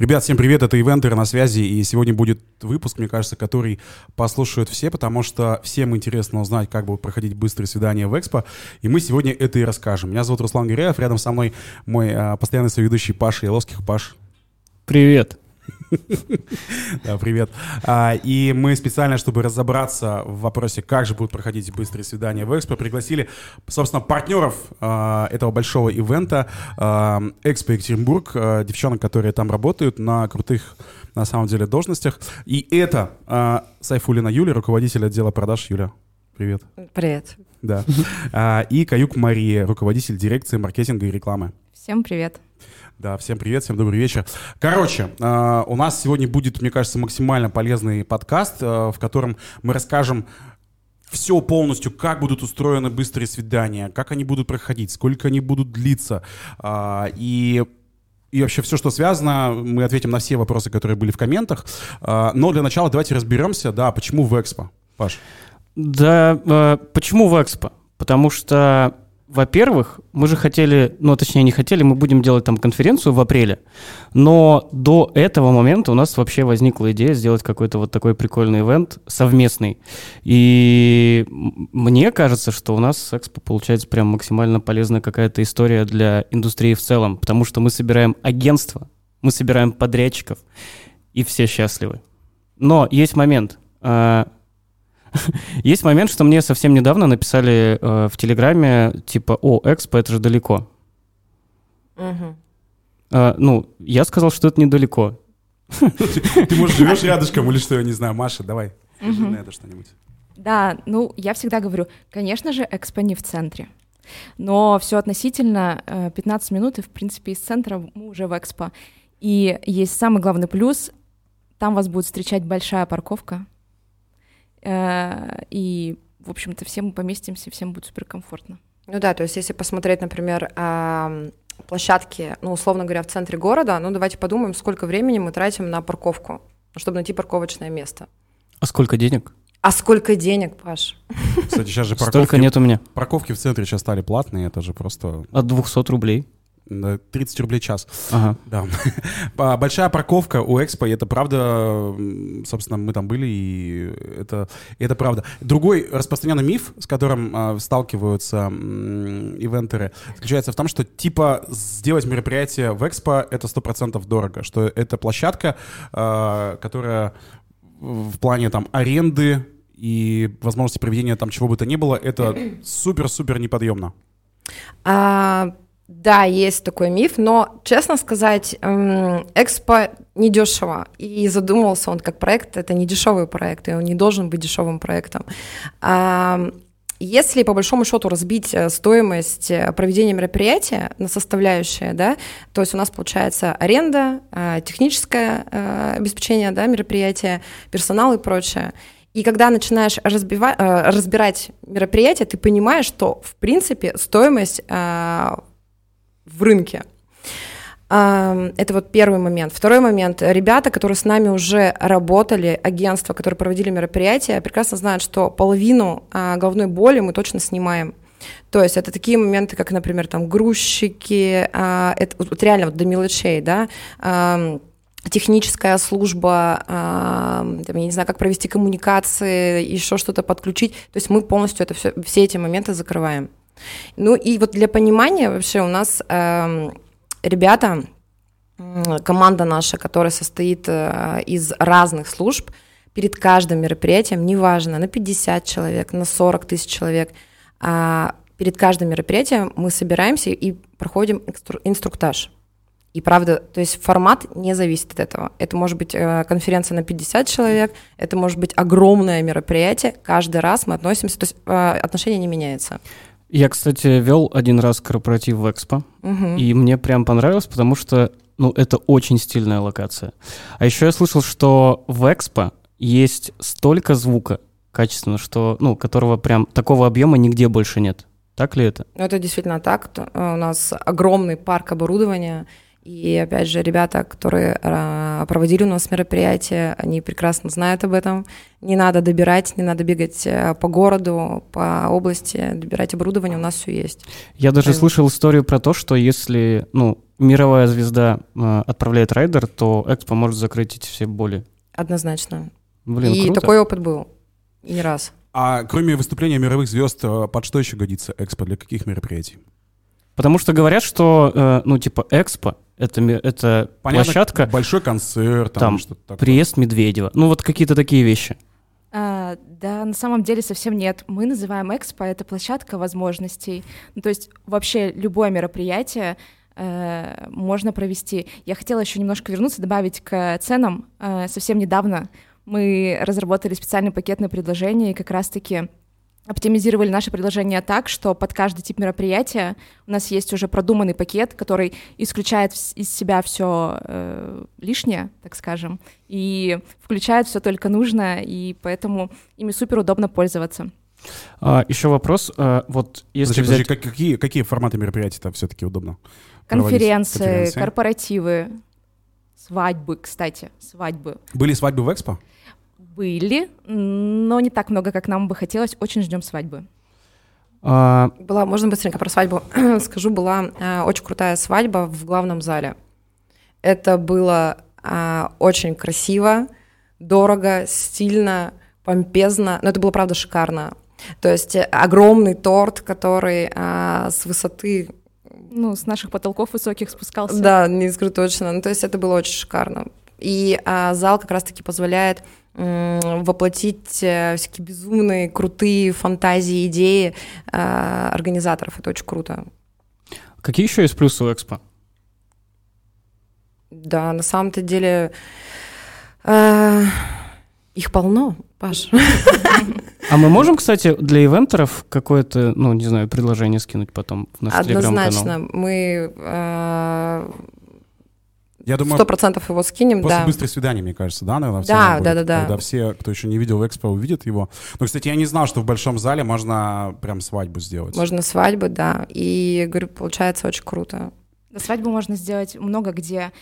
Ребят, всем привет, это Ивентеры на связи, и сегодня будет выпуск, мне кажется, который послушают все, потому что всем интересно узнать, как будут проходить быстрые свидания в Экспо, и мы сегодня это и расскажем. Меня зовут Руслан Гиряев, рядом со мной мой а, постоянный соведущий Паша Яловских. Паш. Привет. Да, привет. А, и мы специально, чтобы разобраться в вопросе, как же будут проходить быстрые свидания в Экспо, пригласили, собственно, партнеров а, этого большого ивента а, Экспо Екатеринбург, девчонок, которые там работают на крутых, на самом деле, должностях. И это Сайфулина Юля, руководитель отдела продаж. Юля, привет. Привет. Да. И Каюк Мария, руководитель дирекции маркетинга и рекламы. Всем привет. Да, всем привет, всем добрый вечер. Короче, э, у нас сегодня будет, мне кажется, максимально полезный подкаст, э, в котором мы расскажем все полностью, как будут устроены быстрые свидания, как они будут проходить, сколько они будут длиться. Э, и и вообще все, что связано, мы ответим на все вопросы, которые были в комментах. Но для начала давайте разберемся, да, почему в Экспо, Паш? Да, почему в Экспо? Потому что во-первых, мы же хотели, ну, точнее, не хотели, мы будем делать там конференцию в апреле, но до этого момента у нас вообще возникла идея сделать какой-то вот такой прикольный ивент совместный. И мне кажется, что у нас Экспо получается прям максимально полезная какая-то история для индустрии в целом, потому что мы собираем агентство, мы собираем подрядчиков, и все счастливы. Но есть момент. Есть момент, что мне совсем недавно написали э, в Телеграме, типа, о, Экспо, это же далеко. Угу. Э, ну, я сказал, что это недалеко. Ты, может, живешь рядышком или что, я не знаю. Маша, давай, скажи на это что-нибудь. Да, ну, я всегда говорю, конечно же, Экспо не в центре. Но все относительно 15 э, минут, и, в принципе, из центра мы уже в Экспо. И есть самый главный плюс, там вас будет встречать большая парковка, и, в общем-то, все мы поместимся, всем будет суперкомфортно. Ну да, то есть если посмотреть, например, площадки, ну, условно говоря, в центре города, ну, давайте подумаем, сколько времени мы тратим на парковку, чтобы найти парковочное место. А сколько денег? А сколько денег, Паш? Кстати, сейчас же парковки... Столько нет у меня. Парковки в центре сейчас стали платные, это же просто... От 200 рублей. 30 рублей час. Ага. Да. Большая парковка у Экспо, и это правда, собственно, мы там были, и это, и это правда. Другой распространенный миф, с которым э, сталкиваются ивентеры, заключается в том, что типа сделать мероприятие в Экспо это 100% дорого, что это площадка, э, которая в плане там аренды и возможности проведения там чего бы то ни было, это супер-супер неподъемно. А, да, есть такой миф, но, честно сказать, эм, Экспо недешево, и задумался он как проект, это не дешевый проект, и он не должен быть дешевым проектом. Если по большому счету разбить э, стоимость э, проведения мероприятия на составляющие, да, то есть у нас получается аренда, э, техническое обеспечение да, мероприятия, персонал и прочее. И когда начинаешь разбивать, разбирать мероприятие, ты понимаешь, что в принципе стоимость в рынке. Это вот первый момент. Второй момент. Ребята, которые с нами уже работали, агентства, которые проводили мероприятия, прекрасно знают, что половину а, головной боли мы точно снимаем. То есть это такие моменты, как, например, там грузчики, а, это вот реально вот до мелочей, да, техническая служба, там, я не знаю, как провести коммуникации, еще что-то подключить. То есть мы полностью это все, все эти моменты закрываем. Ну и вот для понимания вообще у нас э, ребята, команда наша, которая состоит э, из разных служб, перед каждым мероприятием, неважно, на 50 человек, на 40 тысяч человек, э, перед каждым мероприятием мы собираемся и проходим инстру- инструктаж. И правда, то есть формат не зависит от этого. Это может быть э, конференция на 50 человек, это может быть огромное мероприятие. Каждый раз мы относимся, то есть э, отношение не меняется. Я, кстати, вел один раз корпоратив в Экспо, угу. и мне прям понравилось, потому что, ну, это очень стильная локация. А еще я слышал, что в Экспо есть столько звука качественно, что, ну, которого прям такого объема нигде больше нет. Так ли это? Ну, это действительно так. У нас огромный парк оборудования, и опять же, ребята, которые а, проводили у нас мероприятие, они прекрасно знают об этом. Не надо добирать, не надо бегать э, по городу, по области, добирать оборудование, у нас все есть. Я даже Правильно. слышал историю про то, что если, ну, мировая звезда э, отправляет райдер, то Экспо может закрыть эти все боли. Однозначно. Блин, И круто. такой опыт был. И не раз. А кроме выступления мировых звезд, э, под что еще годится экспо? Для каких мероприятий? Потому что говорят, что, ну, типа, Экспо — это, это Понятно, площадка, Большой концерт, там, Там что-то такое. приезд Медведева. Ну, вот какие-то такие вещи. А, да, на самом деле совсем нет. Мы называем Экспо это площадка возможностей. Ну, то есть вообще любое мероприятие э, можно провести. Я хотела еще немножко вернуться, добавить к ценам. Э, совсем недавно мы разработали специальный пакетное предложение и как раз-таки оптимизировали наше предложение так, что под каждый тип мероприятия у нас есть уже продуманный пакет, который исключает из себя все лишнее, так скажем, и включает все только нужное, и поэтому ими супер удобно пользоваться. А, еще вопрос. а, вот если Подожди, взять... подожди, как- какие, какие форматы мероприятий-то все-таки удобно? проводить? Конференции, Конференции. корпоративы, свадьбы, кстати, свадьбы Были свадьбы в экспо? Были, но не так много, как нам бы хотелось. Очень ждем свадьбы. а, Была, можно быстренько про свадьбу скажу, была а, очень крутая свадьба в главном зале. Это было а, очень красиво, дорого, стильно, помпезно, но это было, правда, шикарно. То есть э, огромный торт, который а, с высоты, Ну, с наших потолков высоких спускался. да, не скажу точно, ну, то есть это было очень шикарно. И а, зал как раз-таки позволяет воплотить э, всякие безумные, крутые фантазии, идеи а, организаторов. Это очень круто. какие еще есть плюсы у Экспо? Да, на самом-то деле э, их полно, Паш. А мы можем, кстати, для ивентеров какое-то, ну, не знаю, предложение скинуть потом в наш? Однозначно, мы э, Я думаю, сто процентов его скинем, после да. быстрых свиданий, мне кажется, да, наверное, Да, будет, да-да-да. Когда все, кто еще не видел экспо, увидят его. Но, кстати, я не знал, что в большом зале можно прям свадьбу сделать. Можно свадьбы, да. И, говорю, получается очень круто. Свадьбу можно сделать много где.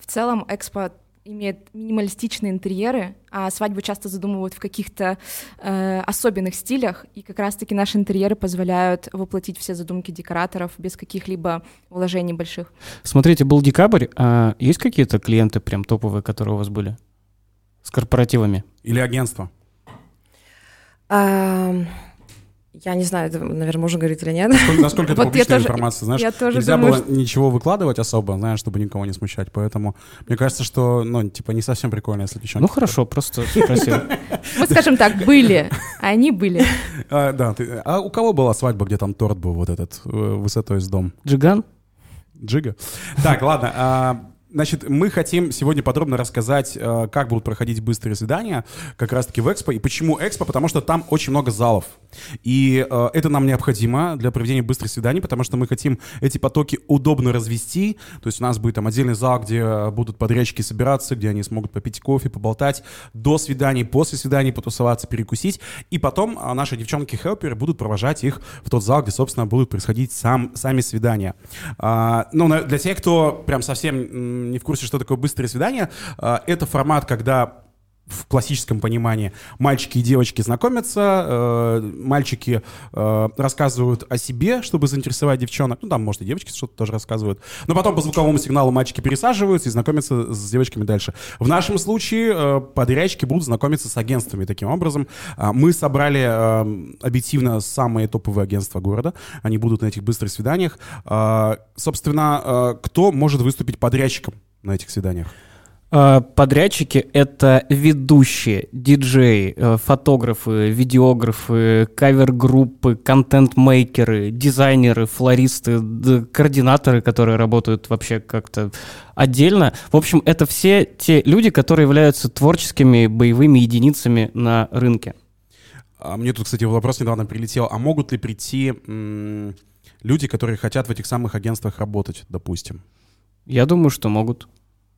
В целом экспо имеет минималистичные интерьеры, а свадьбу часто задумывают в каких-то э, особенных стилях, и как раз-таки наши интерьеры позволяют воплотить все задумки декораторов без каких-либо вложений больших. Смотрите, был декабрь, а есть какие-то клиенты прям топовые, которые у вас были? С корпоративами? Или агентство. А, я не знаю, это, наверное, можно говорить или нет. Насколько- Насколько это Вот я публичная тоже- информация, знаешь, я тоже нельзя думаю, было ничего выкладывать особо, знаешь, чтобы никого не смущать, поэтому мне кажется, что, ну, типа, не совсем прикольно, если девчонки... Ну хорошо, просто спросил. Мы скажем так, были, а они были. А, да, а у кого была свадьба, где там торт был вот этот, э, высотой с дом? Джиган? Джига. Так, ладно. Значит, мы хотим сегодня подробно рассказать, э, как будут проходить быстрые свидания, как раз-таки в Экспо. И почему Экспо? Потому что там очень много залов. И э, это нам необходимо для проведения быстрых свиданий, потому что мы хотим эти потоки удобно развести. То есть у нас будет там отдельный зал, где будут подрядчики собираться, где они смогут попить кофе, поболтать до свиданий, после свиданий потусоваться, перекусить. И потом а, наши девчонки-хелперы будут провожать их в тот зал, где, собственно, будут происходить сам, сами свидания. А, ну, на- для тех, кто прям совсем не в курсе, что такое быстрые свидания, а, это формат, когда в классическом понимании мальчики и девочки знакомятся, э, мальчики э, рассказывают о себе, чтобы заинтересовать девчонок, ну там, может, и девочки что-то тоже рассказывают, но потом по звуковому сигналу мальчики пересаживаются и знакомятся с девочками дальше. В нашем случае э, подрядчики будут знакомиться с агентствами таким образом. А, Мы собрали э, объективно самые топовые агентства города, они будут на этих быстрых свиданиях. А, Собственно, э, кто может выступить подрядчиком на этих свиданиях? А, Подрядчики — это ведущие, диджеи, э, фотографы, видеографы, кавер-группы, контент-мейкеры, дизайнеры, флористы, координаторы, которые работают вообще как-то отдельно. В общем, это все те люди, которые являются творческими боевыми единицами на рынке. А Мне тут, кстати, вопрос недавно прилетел. А могут ли прийти люди, которые хотят в этих самых агентствах работать, допустим? Я думаю, что могут.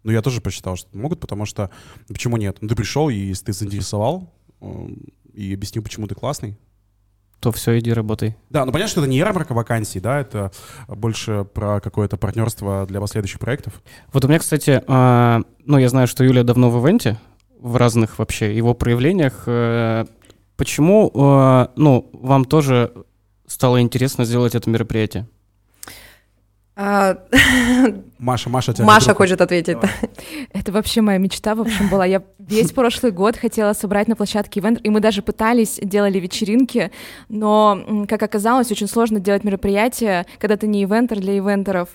Ну, я тоже посчитал, что могут, потому что почему нет? Ну, ты пришел, и если ты заинтересовал, э, и объяснил, почему ты классный. То все, иди работай. Да, ну понятно, что это не ярмарка вакансий, да, это больше про какое-то партнерство для последующих проектов. Вот у меня, кстати, а, ну, я знаю, что Юлия давно в ивенте, в разных вообще его проявлениях. Э, Почему, э, ну, вам тоже стало интересно сделать это мероприятие? А, Маша, Маша, тебя Маша хочет ответить. да. Это вообще моя мечта, в общем, была. Я весь прошлый год хотела собрать на площадке ивент, и мы даже пытались, делали вечеринки, но, как оказалось, очень сложно делать мероприятие, когда ты не ивентер для ивентеров.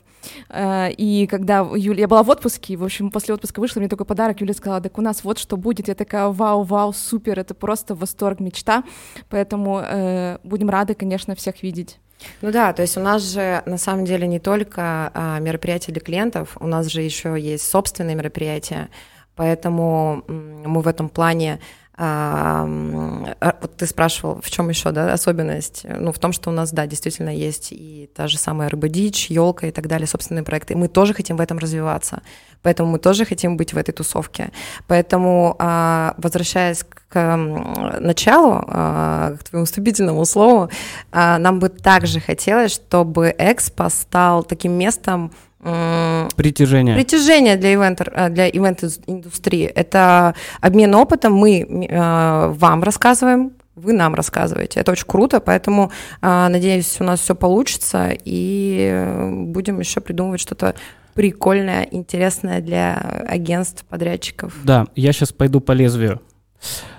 Э, И когда Юля... Я была в отпуске, и, в общем, после отпуска вышла, мне такой подарок, Юля сказала, так у нас вот что будет. Я такая, вау, вау, супер, это просто восторг, мечта. Поэтому э, будем рады, конечно, всех видеть. Ну да, то есть у нас же на самом деле не только а, мероприятия для клиентов, у нас же еще есть собственные мероприятия, поэтому мы в этом плане м, а, вот ты спрашивал, в чем еще да, особенность? Ну, в том, что у нас, да, действительно есть и та же самая рыба дичь, елка и так далее, собственные проекты. Мы тоже хотим в этом развиваться. Поэтому мы тоже хотим быть в этой тусовке. Поэтому, а, возвращаясь к м, началу, а, к твоему вступительному слову, нам бы также хотелось, чтобы Экспо стал таким местом Притяжение. Притяжение для ивентер, э, для ивент-индустрии. Это обмен опытом. Мы э, вам рассказываем, вы нам рассказываете. Это очень круто, поэтому, э, надеюсь, у нас все получится, и э, будем еще придумывать что-то прикольное, интересное для агентств, подрядчиков. Да, я сейчас пойду по лезвию.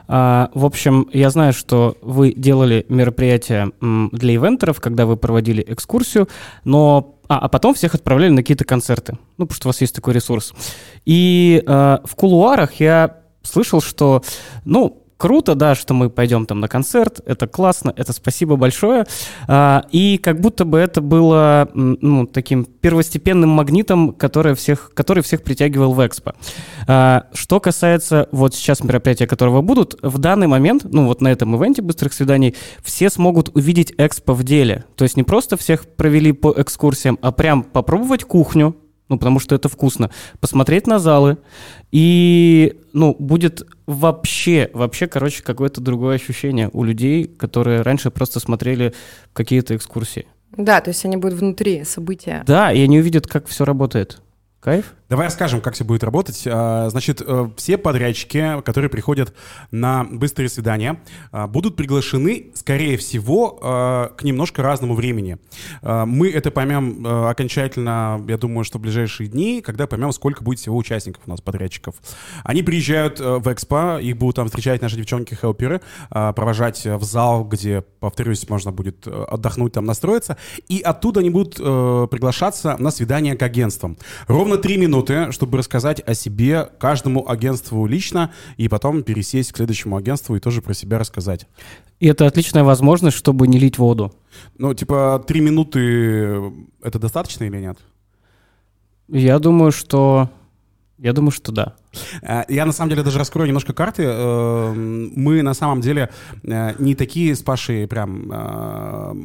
А, в общем, я знаю, что вы делали мероприятия для ивентеров, когда вы проводили экскурсию, но а, а потом всех отправляли на какие-то концерты. Ну, потому что у вас есть такой ресурс. И а, в кулуарах я слышал, что, ну, круто, да, что мы пойдем там на концерт, это классно, это спасибо большое. А, и как будто бы это было ну, таким первостепенным магнитом, который всех, который всех притягивал в Экспо. А, что касается вот сейчас мероприятия, которые будут, в данный момент, ну вот на этом ивенте быстрых свиданий, все смогут увидеть Экспо в деле. То есть не просто всех провели по экскурсиям, а прям попробовать кухню, ну, потому что это вкусно, посмотреть на залы, и, ну, будет вообще, вообще, короче, какое-то другое ощущение у людей, которые раньше просто смотрели какие-то экскурсии. Да, то есть они будут внутри события. Да, и они увидят, как все работает. Кайф? Давай расскажем, как все будет работать. А, Значит, э, все подрядчики, которые приходят на быстрые свидания, а, будут приглашены, скорее всего, а, к немножко разному времени. Мы это поймем окончательно, я думаю, что в ближайшие дни, когда поймем, сколько будет всего участников у нас, подрядчиков. Они приезжают э, в Экспо, их будут там встречать наши девчонки-хелперы, провожать в зал, где, повторюсь, можно будет э, отдохнуть, там настроиться, и оттуда они будут приглашаться на свидание к агентствам. Ровно три минуты, чтобы рассказать о себе каждому агентству лично, и потом пересесть к следующему агентству и тоже про себя рассказать. И это отличная возможность, чтобы не лить воду. Ну, типа, три минуты это достаточно или нет? Я думаю, что... Я думаю, что да. Э, Я на самом деле даже раскрою немножко карты. Э, Мы на самом деле э, не такие с Пашей прям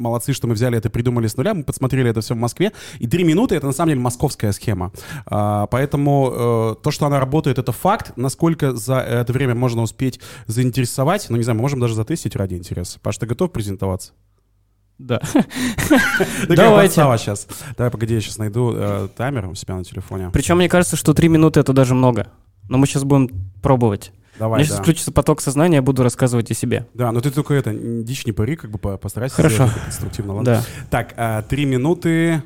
молодцы, что мы взяли это, придумали с нуля. Мы подсмотрели это все в Москве. И три минуты это на самом деле московская схема. Поэтому то, что она работает, это факт. Насколько за это время можно успеть заинтересовать, ну не знаю, мы можем даже затестить ради интереса. Паш, ты готов презентоваться? Да. Давайте. сейчас. Давай, погоди, я сейчас найду э, таймер у себя на телефоне. Причем мне кажется, что три минуты это даже много. Но мы сейчас будем пробовать. У Давай, меня сейчас да. включится поток сознания, я буду рассказывать о себе. Да, но ты только это, дичь не пари, как бы по- постарайся Хорошо. конструктивно, ладно? Да. Так, а, три минуты.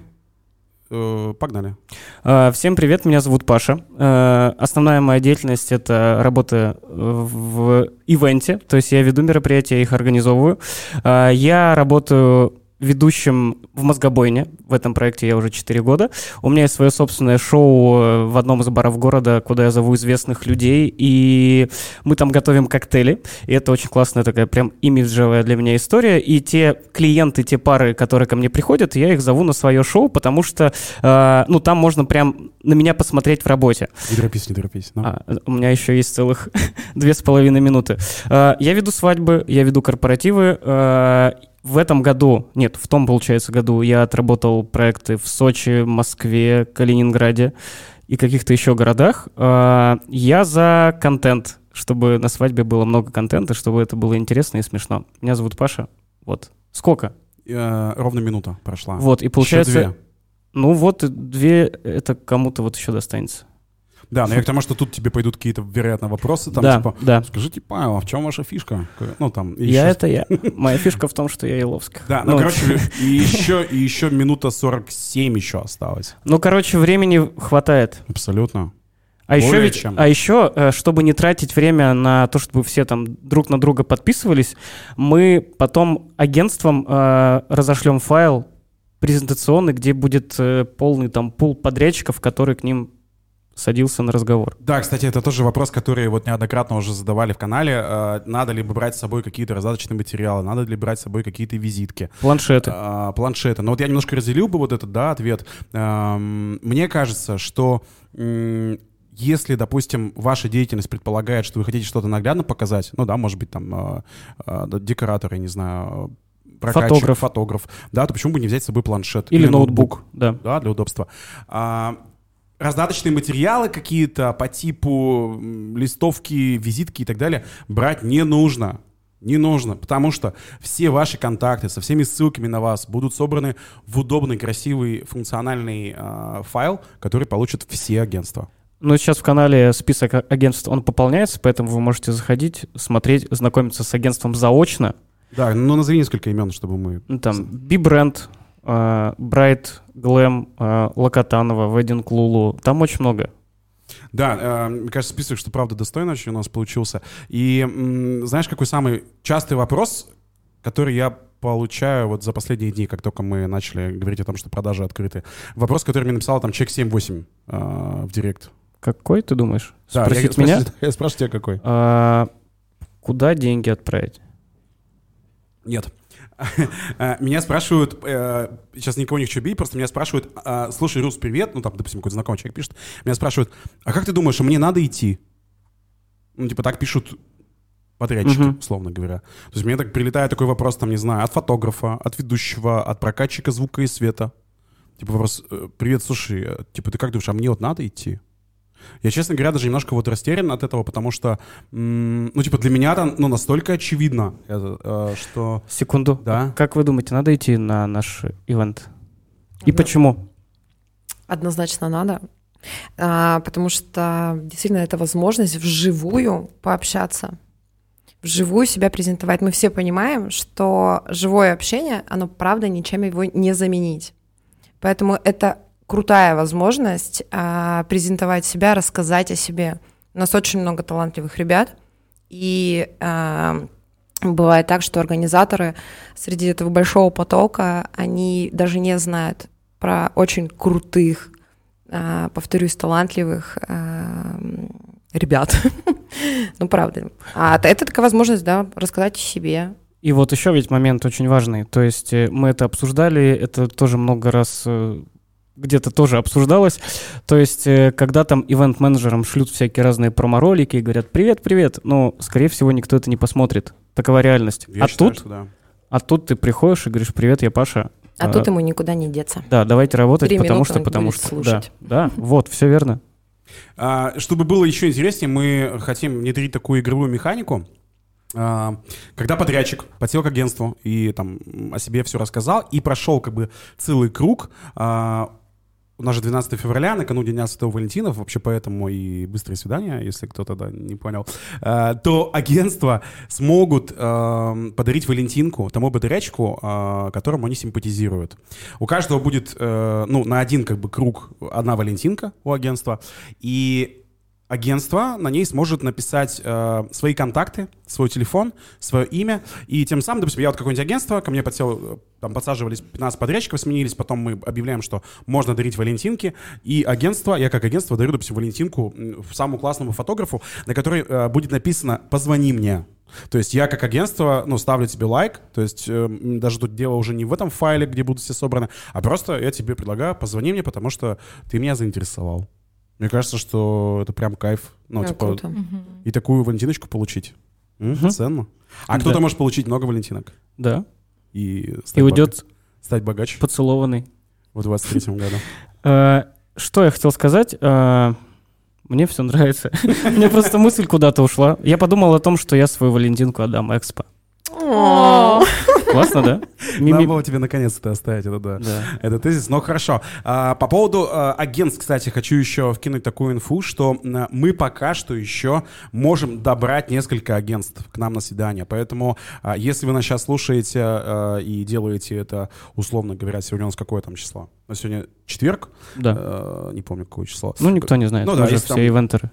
Э, Погнали. А, Всем привет, меня зовут Паша. А, Основная моя деятельность — это работа э, в ивенте, то есть я веду мероприятия, их организовываю. Я работаю ведущим в «Мозгобойне». В этом проекте я уже 4 года. У меня есть свое собственное шоу э, в одном из баров города, куда я зову известных людей, и мы там готовим коктейли. И это очень классная такая прям имиджевая для меня история. И те клиенты, те пары, которые ко мне приходят, я их зову на свое шоу, потому что, э, ну, там можно прям на меня посмотреть в работе. Не торопись, не торопись. ну. А, у меня еще есть целых две с половиной минуты. А, Я веду свадьбы, я веду корпоративы. А, В этом году, нет, в том, получается, году я отработал проекты в Сочи, Москве, Калининграде и каких-то еще городах. А, Я за контент, чтобы на свадьбе было много контента, чтобы это было интересно и смешно. Меня зовут Паша. Вот. Сколько? Э, Ровно минута прошла. Вот, и получается... две. Ну вот, две, это кому-то вот еще достанется. Да, но я к тому, что тут тебе пойдут какие-то, вероятно, вопросы, там, Да, типа, да. скажите, Павел, а в чем ваша фишка? Ну, там, Я это я. Моя фишка в том, что я Иловских. Да, ну, короче, и еще, и еще минута 47 еще осталось. Ну, короче, времени хватает. Абсолютно. А еще, ведь, чем. а еще, э, чтобы не тратить время на то, чтобы все там друг на друга подписывались, мы потом агентствам э, разошлем файл презентационный, где будет э, полный там пул подрядчиков, который к ним садился на разговор. Да, кстати, это тоже вопрос, который вот неоднократно уже задавали в канале. Э, Надо ли брать с собой какие-то раздаточные материалы, надо ли брать с собой какие-то визитки, Планшеты. а, планшеты. Но вот я немножко разделил бы вот этот, да, ответ. Эм, Мне кажется, что если, допустим, ваша деятельность предполагает, что вы хотите что-то наглядно показать, ну да, может быть, там э, э, декоратор, я не знаю, прокатчик, Фотограф. фотограф, да, то почему бы не взять с собой планшет Или ноутбук. Да. да, для удобства. А, раздаточные материалы какие-то по типу листовки, визитки и так далее брать не нужно. Не нужно, потому что все ваши контакты со всеми ссылками на вас будут собраны в удобный, красивый, функциональный а, файл, который получат все агентства. Ну, сейчас в канале список а- агентств, он пополняется, поэтому вы можете заходить, смотреть, знакомиться с агентством заочно. Да, ну назови несколько имен, чтобы мы... Ну, там B-Brand, э, Bright, Glam, э, Локотанова, Wedding Lulu. Там очень много. Да, э, мне кажется, список, что правда достойно очень у нас получился. И знаешь, какой самый частый вопрос, который я получаю вот за последние дни, как только мы начали говорить о том, что продажи открыты. Вопрос, который мне написал там человек 7-8 э, в директ. Какой, ты думаешь? Да, Спросить я, меня? Я спрашиваю тебя, какой. А, куда деньги отправить? Нет. Э, Меня спрашивают, э, сейчас никого не хочу бить, просто меня спрашивают, а, слушай, Рус, привет, ну там, допустим, какой-то знакомый человек пишет, меня спрашивают, а как ты думаешь, мне надо идти? Ну, типа так пишут подрядчики, Мгм. условно говоря. То есть мне так прилетает такой вопрос, там, не знаю, от фотографа, от ведущего, от прокатчика звука и света. Типа вопрос, э, привет, слушай, типа ты как думаешь, а мне вот надо идти? Я, честно говоря, даже немножко вот растерян от этого, потому что, ну, типа, для меня это, ну, настолько очевидно, это, э, что... Секунду. Да. Как вы думаете, надо идти на наш ивент? И Да. почему? Однозначно надо. А, потому что действительно это возможность вживую пообщаться, вживую себя презентовать. Мы все понимаем, что живое общение, оно правда ничем его не заменить. Поэтому это крутая возможность а, презентовать себя, рассказать о себе. У нас очень много талантливых ребят, и а, бывает так, что организаторы среди этого большого потока, они даже не знают про очень крутых, а, повторюсь, талантливых а, ребят. Ну, правда. А это такая возможность, да, рассказать о себе. И вот еще ведь момент очень важный. То есть э, мы это обсуждали, это тоже много раз э, где-то тоже обсуждалось. То есть, э, когда там ивент-менеджерам шлют всякие разные промо-ролики и говорят «Привет, привет», ну, скорее всего, никто это не посмотрит. Такова реальность. Я а, считаю, тут, что да. а тут ты приходишь и говоришь «Привет, я Паша». А тут ему никуда не деться. Да, давайте работать, Три потому что, он потому будет что, слушать. да, да, вот, все верно. А, чтобы было еще интереснее, мы хотим внедрить такую игровую механику. А, Когда подрядчик подсел к агентству и там о себе все рассказал и прошел как бы целый круг, а, у нас же 12 февраля, накануне Дня Святого Валентина, вообще поэтому и быстрые свидания, если кто-то да, не понял, а, то агентства смогут а, подарить Валентинку тому подрядчику, а, которому они симпатизируют. У каждого будет, э, ну, на один как бы круг одна Валентинка у агентства, и агентство на ней сможет написать э, свои контакты, свой телефон, свое имя, и тем самым, допустим, я вот какое-нибудь агентство, ко мне подсел, э, там подсаживались 15 подрядчиков, сменились, потом мы объявляем, что можно дарить валентинки, и агентство, я как агентство дарю, допустим, валентинку самому классному фотографу, на которой э, будет написано «позвони мне». То есть я как агентство, ну, ставлю тебе лайк, то есть э, даже тут дело уже не в этом файле, где будут все собраны, а просто я тебе предлагаю, позвони мне, потому что ты меня заинтересовал. Мне кажется, что это прям кайф. Ну, Да, типа, круто. и такую валентиночку получить. Мгм. Ценно. А Да. кто-то может получить много валентинок Да. и стать, И уйдет стать богаче поцелованный. в 23 году. Э, Что я хотел сказать? Э, Мне все нравится. Мне просто мысль куда-то ушла. Я подумал о том, что я свою Валентинку отдам Экспо. Классно, да? Надо было тебе наконец-то оставить это, да. Это тезис, но хорошо. А, по поводу а, агентств, кстати, хочу еще вкинуть такую инфу, что мы пока что еще можем добрать несколько агентств к нам на свидание. Поэтому, а, если вы нас сейчас слушаете а, и делаете это, условно говоря, сегодня у нас какое там число? На сегодня четверг? Да. А, не помню, какое число. Ну, никто не знает. Ну, да, все ивентеры.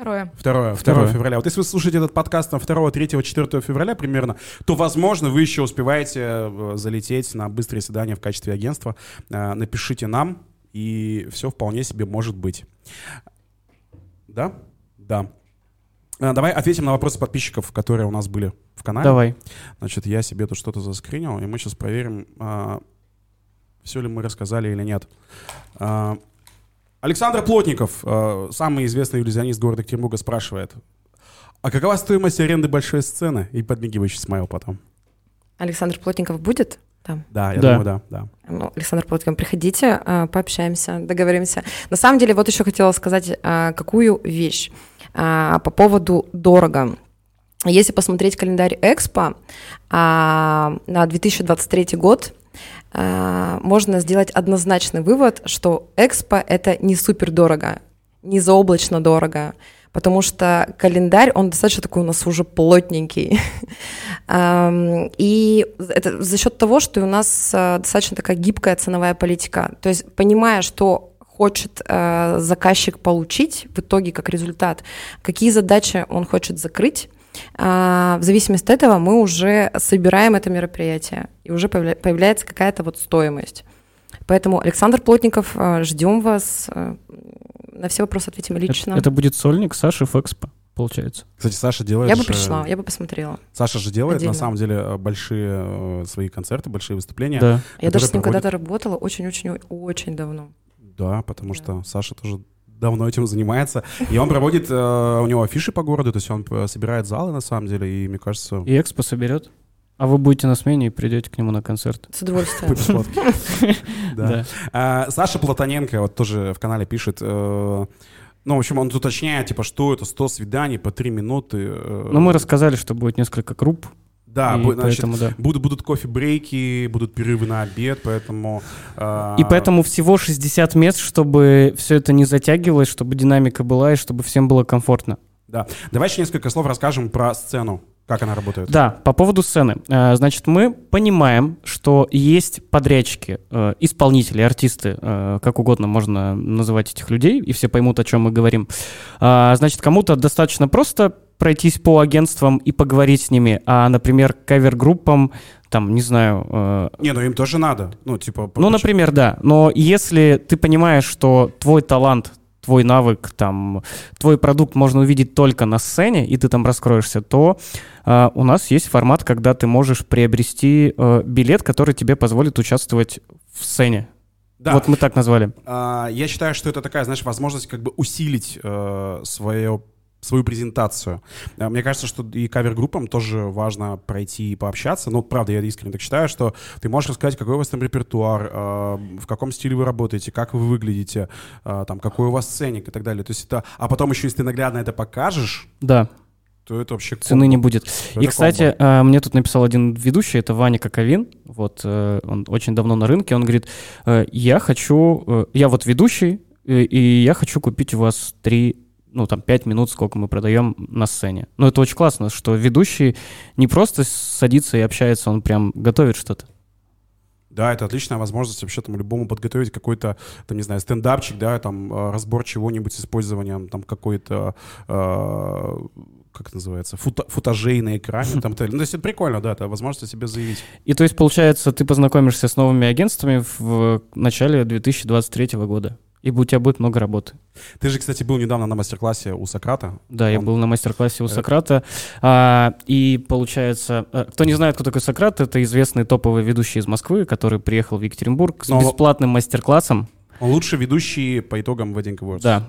Второе. Второе. Второе февраля. Вот если вы слушаете этот подкаст на 2, 3, 4 февраля примерно, то, возможно, вы еще успеваете э, залететь на быстрое свидание в качестве агентства. Э, напишите нам, и все вполне себе может быть. Да? Да. Э, давай ответим на вопросы подписчиков, которые у нас были в канале. Давай. Значит, я себе тут что-то заскринил, и мы сейчас проверим, все ли мы рассказали или нет. Александр Плотников, э, самый известный иллюзионист города Екатеринбурга, спрашивает, а какова стоимость аренды большой сцены? И подмигивающий смайл потом. Александр Плотников будет там? Да, я да. думаю, да. да. Ну, Александр Плотников, приходите, э, пообщаемся, договоримся. На самом деле, вот еще хотела сказать, э, какую вещь по поводу дорого. Если посмотреть календарь Экспо на 2023 год, а, можно сделать однозначный вывод, что экспо — это не супер дорого, не заоблачно дорого, потому что календарь, он достаточно такой у нас уже плотненький. И это за счет того, что у нас а, достаточно такая гибкая ценовая политика. То есть понимая, что хочет а, заказчик получить в итоге как результат, какие задачи он хочет закрыть, а, в зависимости от этого мы уже собираем это мероприятие, и уже появляется какая-то вот стоимость. Поэтому, Александр Плотников, а, ждем вас. А, на все вопросы ответим лично. Это, это будет сольник Саши Фэкспо получается. Кстати, Саша делает... Я бы пришла, я бы посмотрела. Саша же делает, Отдельно. на самом деле, большие свои концерты, большие выступления. Да. Я даже с ним проводит... когда-то работала очень-очень-очень давно. Да, потому да. что Саша тоже давно этим занимается. И он проводит, э, у него афиши по городу, то есть он э, собирает залы, на самом деле, и мне кажется... И экспо соберет? А вы будете на смене и придете к нему на концерт. С удовольствием. А, Саша Платоненко вот тоже в канале пишет, э, ну, в общем, он уточняет, типа, что это 100 свиданий по 3 минуты. Ну, мы рассказали, что будет несколько групп, да, и значит, поэтому, да. Будут, будут кофе-брейки, будут перерывы на обед, поэтому... Э... И поэтому всего 60 мест, чтобы все это не затягивалось, чтобы динамика была и чтобы всем было комфортно. Да. Давай еще несколько слов расскажем про сцену. Как она работает? Да, по поводу сцены. Э, значит, мы понимаем, что есть подрядчики, э, исполнители, артисты, э, как угодно можно называть этих людей, и все поймут, о чем мы говорим. Значит, кому-то достаточно просто пройтись по агентствам и поговорить с ними, а, например, кавер-группам, там, не знаю... Не, ну им тоже надо. Ну, типа... Ну, например, да. Но если ты понимаешь, что твой талант, твой навык, там, твой продукт можно увидеть только на сцене, и ты там раскроешься, то э, у нас есть формат, когда ты можешь приобрести э, билет, который тебе позволит участвовать в сцене. Да. Вот мы так назвали. А, я считаю, что это такая, знаешь, возможность как бы усилить э, свое свою презентацию. Э, мне кажется, что и кавер-группам тоже важно пройти и пообщаться. Ну, правда, я искренне так считаю, что ты можешь рассказать, какой у вас там репертуар, э, в каком стиле вы работаете, как вы выглядите, э, там, какой у вас сценик и так далее. То есть это... А потом еще, если ты наглядно это покажешь... Да то это вообще комбо. Цены не будет. Это и, кстати, комбо. мне тут написал один ведущий, это Ваня Коковин, вот, он очень давно на рынке, он говорит, я хочу, я вот ведущий, и я хочу купить у вас три ну, там, 5 минут, сколько мы продаем на сцене. Но это очень классно, что ведущий не просто садится и общается, он прям готовит что-то. Да, это отличная возможность вообще там любому подготовить какой-то, там, не знаю, стендапчик, да, там, э, разбор чего-нибудь с использованием там какой-то, э, как это называется, фута, футажей на экране, там, ну, то есть это прикольно, да, это возможность себе заявить. И то есть, получается, ты познакомишься с новыми агентствами в начале 2023 года и у тебя будет много работы. Ты же, кстати, был недавно на мастер-классе у Сократа. Да, Он... я был на мастер-классе у это... Сократа. А, и получается, э, кто не знает, кто такой Сократ, это известный топовый ведущий из Москвы, который приехал в Екатеринбург Но... с бесплатным мастер-классом. Он лучший ведущий по итогам Wedding Awards. Да,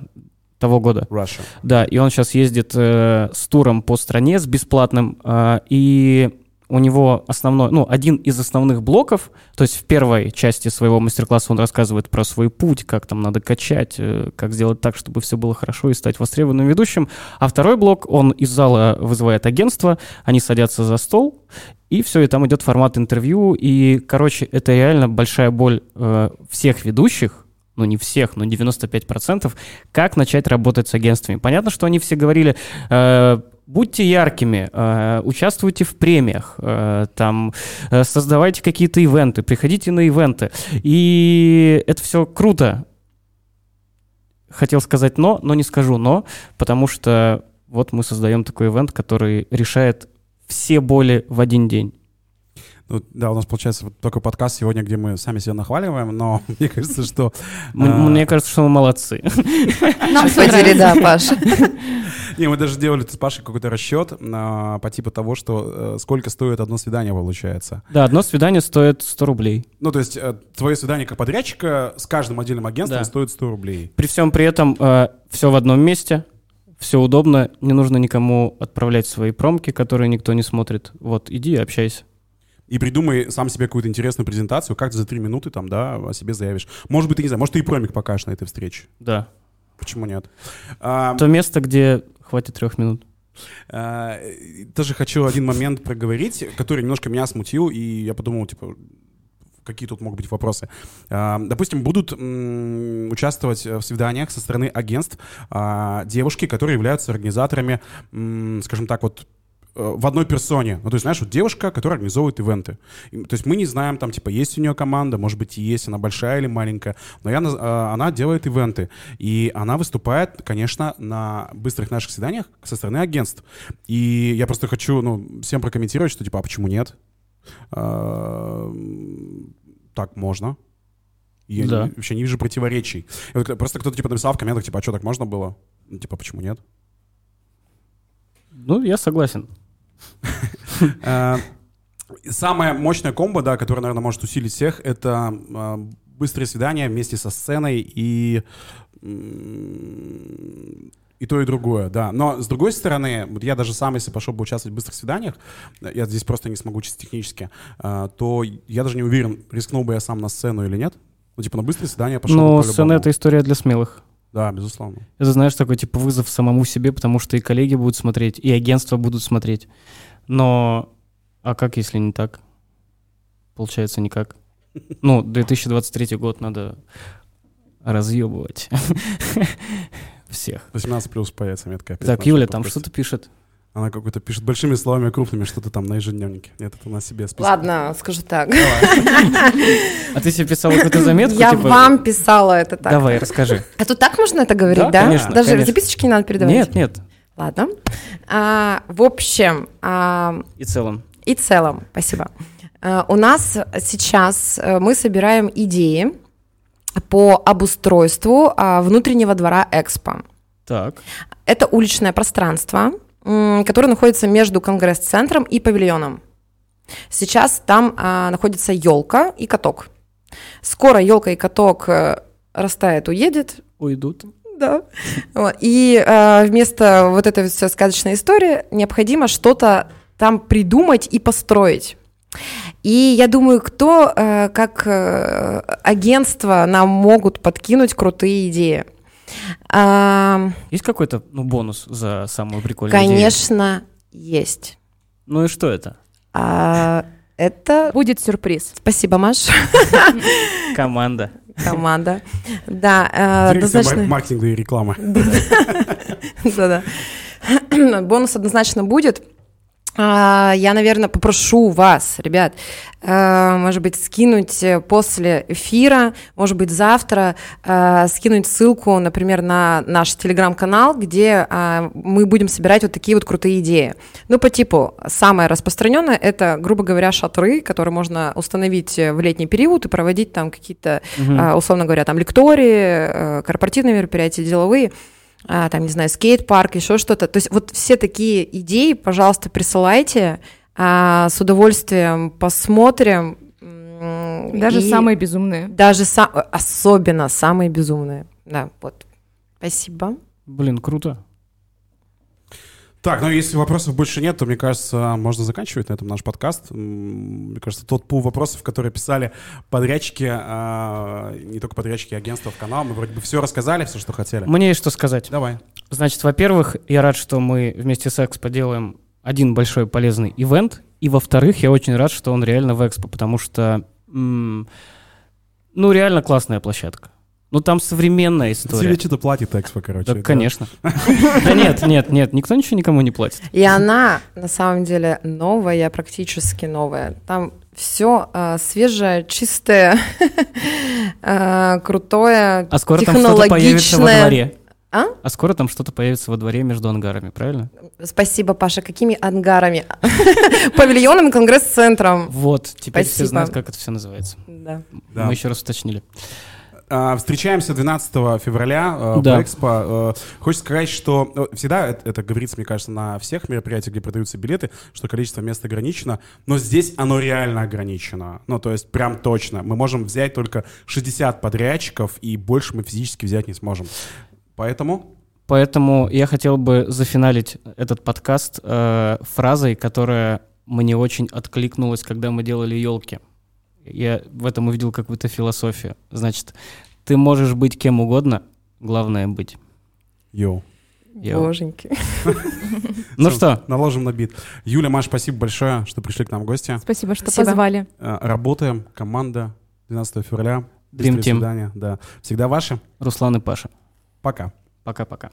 того года. Russia. Да, и он сейчас ездит э, с туром по стране, с бесплатным. Э, и у него основной, ну, один из основных блоков, то есть в первой части своего мастер-класса он рассказывает про свой путь, как там надо качать, э, как сделать так, чтобы все было хорошо и стать востребованным ведущим. А второй блок, он из зала вызывает агентство, они садятся за стол, и все, и там идет формат интервью, и, короче, это реально большая боль э, всех ведущих, ну не всех, но 95%, как начать работать с агентствами. Понятно, что они все говорили, э, будьте яркими, э, участвуйте в премиях, э, там, э, создавайте какие-то ивенты, приходите на ивенты. И это все круто. Хотел сказать но, но не скажу но, потому что вот мы создаем такой ивент, который решает все боли в один день. Ну, да, у нас получается вот такой подкаст сегодня, где мы сами себя нахваливаем, но мне кажется, что... Мне кажется, что мы молодцы. Нам Подели, да, Паша. Не, мы даже делали с Пашей какой-то расчет а, по типу того, что э, сколько стоит одно свидание получается. Да, одно свидание стоит 100 рублей. Ну, то есть э, твое свидание как подрядчика с каждым отдельным агентством да. стоит 100 рублей. При всем при этом э, все в одном месте, все удобно, не нужно никому отправлять свои промки, которые никто не смотрит. Вот, иди и общайся и придумай сам себе какую-то интересную презентацию, как ты за три минуты там, да, о себе заявишь. Может быть, ты не знаю, может, ты и промик покажешь на этой встрече. Да. Почему нет? А, То место, где хватит трех минут. А, тоже хочу один момент проговорить, который немножко меня смутил, и я подумал, типа, какие тут могут быть вопросы. А, допустим, будут участвовать в свиданиях со стороны агентств а, девушки, которые являются организаторами, скажем так, вот в одной персоне. Ну, то есть, знаешь, вот девушка, которая организовывает ивенты. И, то есть мы не знаем, там, типа, есть у нее команда, может быть, и есть, она большая или маленькая, но я, э, она делает ивенты. И она выступает, конечно, на быстрых наших свиданиях со стороны агентств. И я просто хочу, ну, всем прокомментировать, что, типа, а почему нет? А, так можно. Я да. не, вообще не вижу противоречий. Вот, просто кто-то, типа, написал в комментах, типа, а что, так можно было? Ну, типа, почему нет? Ну, я согласен. Э, самая мощная комбо, да, которая, наверное, может усилить всех, это э, быстрые свидания вместе со сценой и и то, и другое, да. Но, с другой стороны, вот я даже сам, если пошел бы участвовать в быстрых свиданиях, я здесь просто не смогу чисто технически, э, то я даже не уверен, рискнул бы я сам на сцену или нет. Ну, типа, на быстрые свидания пошел Но сцена — это история для смелых. Да, безусловно. Это, знаешь, такой, типа, вызов самому себе, потому что и коллеги будут смотреть, и агентства будут смотреть. Но, а как, если не так? Получается, никак. Ну, 2023 год надо разъебывать всех. 18 плюс появится метка. Так, Юля там что-то пишет. Она какой-то пишет большими словами, крупными, что-то там на ежедневнике. Нет, это на себе список. Ладно, скажу так. А ты себе писала какую-то заметку? Я типа? вам писала это так. Давай, расскажи. А тут так можно это говорить, да? Конечно. Даже записочки не надо передавать? Нет, нет. Ладно. А, в общем... А, и целом. И целом, спасибо. А, у нас сейчас э, мы собираем идеи по обустройству внутреннего двора Экспо. Так. Это уличное пространство, который находится между конгресс-центром и павильоном. Сейчас там а, находится елка и каток. Скоро елка и каток а, растает, уедет. Уйдут. Да. И а, вместо вот этой все сказочной истории необходимо что-то там придумать и построить. И я думаю, кто, а, как а, агентство, нам могут подкинуть крутые идеи. А, есть какой-то ну, бонус за самую прикольную Конечно, идею? есть. Ну и что это? А, это... Будет сюрприз. Спасибо, Маш. Команда. Команда. Да, э, однозначно... Маркетинга и рекламы. Да-да. Бонус однозначно будет. А, я, наверное, попрошу вас, ребят, э, может быть, скинуть после эфира, может быть, завтра э, скинуть ссылку, например, на наш телеграм-канал, где э, мы будем собирать вот такие вот крутые идеи. Ну, по типу, самое распространенное – это, грубо говоря, шатры, которые можно установить в летний период и проводить там какие-то, угу. условно говоря, там лектории, корпоративные мероприятия, деловые – а, там, не знаю, скейт-парк, еще что-то. То есть вот все такие идеи, пожалуйста, присылайте, а, с удовольствием посмотрим. Даже и самые безумные. Даже са- особенно самые безумные. Да, вот. Спасибо. Блин, круто. Так, ну если вопросов больше нет, то, мне кажется, можно заканчивать на этом наш подкаст. Мне кажется, тот пул вопросов, которые писали подрядчики, а, не только подрядчики, агентства в канал, мы вроде бы все рассказали, все, что хотели. Мне есть что сказать. Давай. Значит, во-первых, я рад, что мы вместе с Экспо делаем один большой полезный ивент, и во-вторых, я очень рад, что он реально в Экспо, потому что, ну, реально классная площадка. Ну, там современная история. Тебе что-то платит Экспо, короче. Да, да? конечно. Да нет, нет, нет, никто ничего никому не платит. И она, на самом деле, новая, практически новая. Там все э, свежее, чистое, э, крутое, А скоро там что-то появится во дворе. А? а скоро там что-то появится во дворе между ангарами, правильно? Спасибо, Паша. Какими ангарами? Павильоном конгресс-центром. Вот, теперь все знают, как это все называется. Да. Мы еще раз уточнили. А, встречаемся 12 февраля э, да. в Экспо. Э, хочется сказать, что э, всегда это, это говорится, мне кажется, на всех мероприятиях, где продаются билеты, что количество мест ограничено, но здесь оно реально ограничено. Ну, то есть прям точно. Мы можем взять только 60 подрядчиков, и больше мы физически взять не сможем. Поэтому... Поэтому я хотел бы зафиналить этот подкаст э, фразой, которая мне очень откликнулась, когда мы делали елки. Я в этом увидел какую-то философию. Значит, ты можешь быть кем угодно, главное быть. Йоу. Йоу. Боженьки. Ну что? Наложим на бит. Юля, Маш, спасибо большое, что пришли к нам в гости. Спасибо, что позвали. Э, работаем. Команда 12 февраля. Dream Team. Да. Всегда ваши. Руслан и Паша. Пока. Пока-пока.